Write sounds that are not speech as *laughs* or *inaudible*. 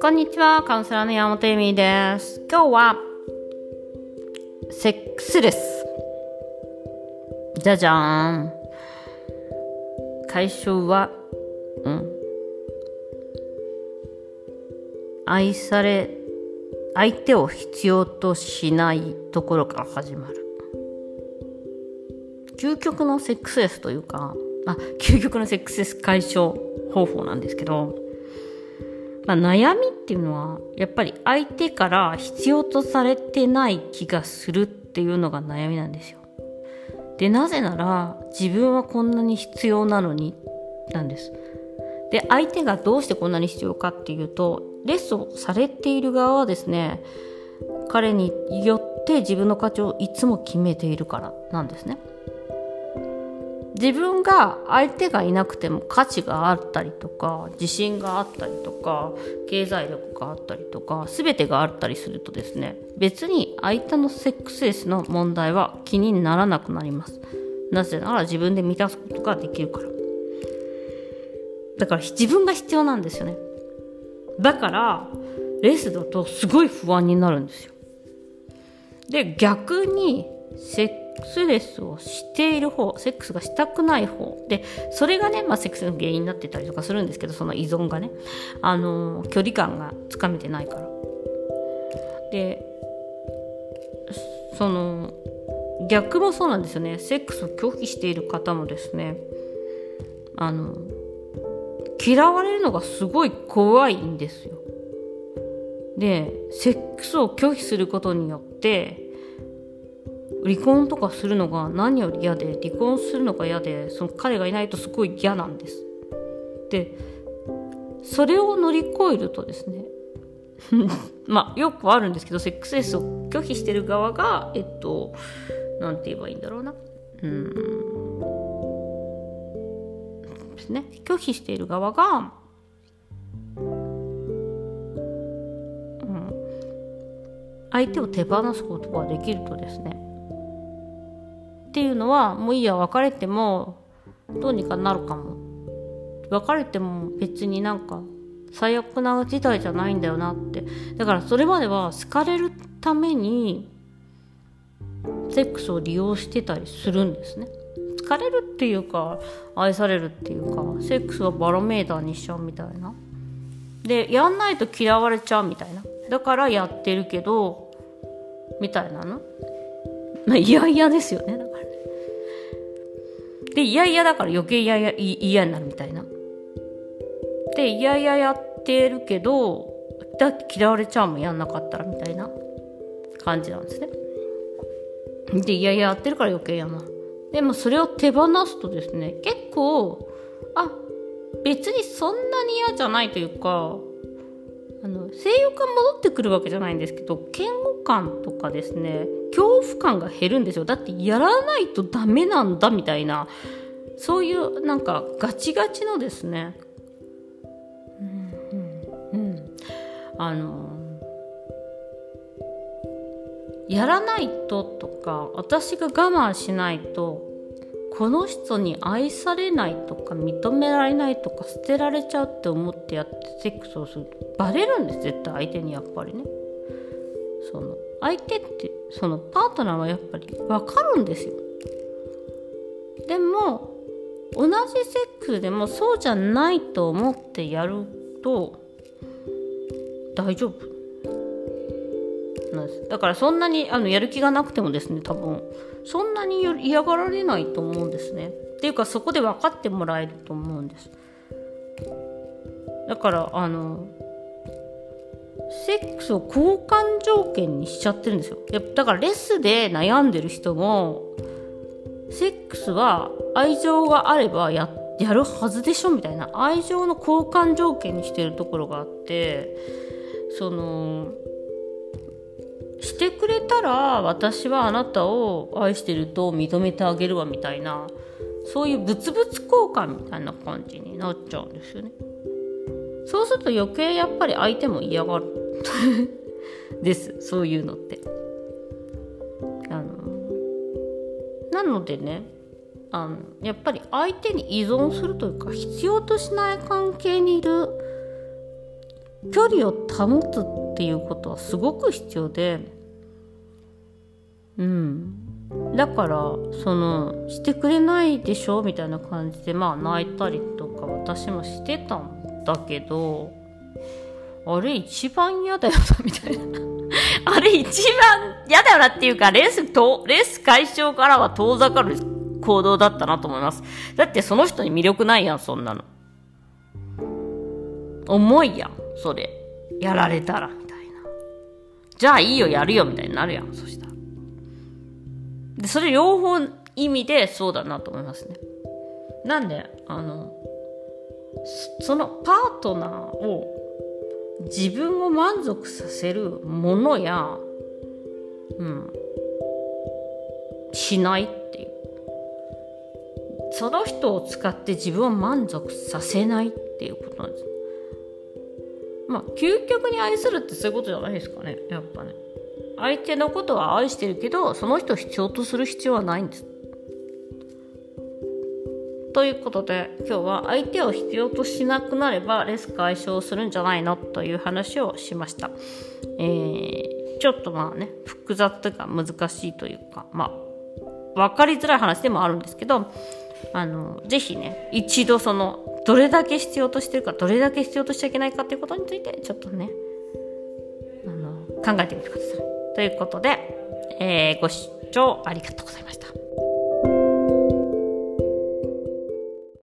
こんにちは、カウンセラーの山本恵美です。今日は、セックスレス。じゃじゃーん。解消は、うん。愛され、相手を必要としないところから始まる。究極のセックスレスというか、あ、究極のセックスレス解消方法なんですけど、まあ、悩みっていうのはやっぱり相手から必要とされてない気がするっていうのが悩みなんですよ。でなぜなら自分はこんなに必要なのになんです。で相手がどうしてこんなに必要かっていうとレッスンされている側はですね彼によって自分の価値をいつも決めているからなんですね。自分が相手がいなくても価値があったりとか自信があったりとか経済力があったりとか全てがあったりするとですね別に相手のセックスレスの問題は気にならなくなります。なぜなら自分で満たすことができるから。だから自分が必要なんですよね。だからレスだとすごい不安になるんですよ。で逆にセッスレスをしている方セックスがしたくない方。でそれがね、まあ、セックスの原因になってたりとかするんですけどその依存がね。あの距離感がつかめてないから。でその逆もそうなんですよね。セックスを拒否している方もですね。あの嫌われるのがすごい怖いんですよ。でセックスを拒否することによって離婚とかするのが何より嫌で離婚するのが嫌でその彼がいないとすごい嫌なんです。でそれを乗り越えるとですね *laughs* まあよくあるんですけどセックスレスを拒否してる側がえっと何て言えばいいんだろうな。うん。ですね。拒否している側が相手を手放すことができるとですねっていうのはもういいや別れてもどうにかなるかも。別れても別になんか最悪な事態じゃないんだよなって。だからそれまでは好かれるためにセックスを利用してたりするんですね。好かれるっていうか愛されるっていうかセックスはバロメーターにしちゃうみたいな。でやんないと嫌われちゃうみたいな。だからやってるけどみたいなの。まあ嫌々ですよね。で、いやいやだから余計嫌や嫌になるみたいな。で、いやいややってるけど、だって嫌われちゃうもんやんなかったらみたいな感じなんですね。で、いやいややってるから余計やな。でもそれを手放すとですね、結構、あ、別にそんなに嫌じゃないというか、あの性欲が戻ってくるわけじゃないんですけど嫌感とかですね恐怖感が減るんですよ。だってやらないとダメなんだみたいなそういうなんかガチガチのですねうんうんうん。あのやらないととか私が我慢しないとこの人に愛されないとか認められないとか捨てられちゃうって思ってやってセックスをするとバレるんです。絶対相手にやっぱりね。その相手ってそのパートナーはやっぱり分かるんですよ。でも同じセックスでもそうじゃないと思ってやると大丈夫。なんです。だからそんなにあのやる気がなくてもですね多分。そんなに嫌がられないと思うんですね。っていうかそこで分かってもらえると思うんです。だからあのセックスを交換条件にしちゃってるんですよやだからレスで悩んでる人もセックスは愛情があればややるはずでしょみたいな愛情の交換条件にしてるところがあってそのしてくれたら私はあなたを愛してると認めてあげるわみたいなそういう物々交換みたいな感じになっちゃうんですよね。そうすると余計やっぱり相手も嫌がる。*laughs* です。そういうのって。あのなのでねあのやっぱり相手に依存するというか必要としない関係にいる距離を保つっていうことはすごく必要でうん。だからそのしてくれないでしょみたいな感じでまあ泣いたりとか私もしてたんだけどあれ一番嫌だよなみたいな。*laughs* あれ一番嫌だよなっていうかレースとレース解消からは遠ざかる行動だったなと思います。だってその人に魅力ないやんそんなの。重いやんそれ。やられたらみたいな。じゃあいいよやるよみたいになるやんそしたら。でそれ両方意味でそうだなと思いますね。なんであのそのパートナーを自分を満足させるものやうんしないっていう。その人を使って自分を満足させないっていうことなんです。まあ究極に愛するってそういうことじゃないですかね。やっぱね。相手のことは愛してるけどその人を必要とする必要はないんです。ということで今日は相手を必要としなくなればレス解消するんじゃないの？という話をしました、えー、ちょっとまあね複雑というか難しいというかまあ分かりづらい話でもあるんですけどあのぜひね一度そのどれだけ必要としてるかどれだけ必要としちゃいけないかということについてちょっとねあの考えてみてください。ということで、えー、ご視聴ありがとうございました。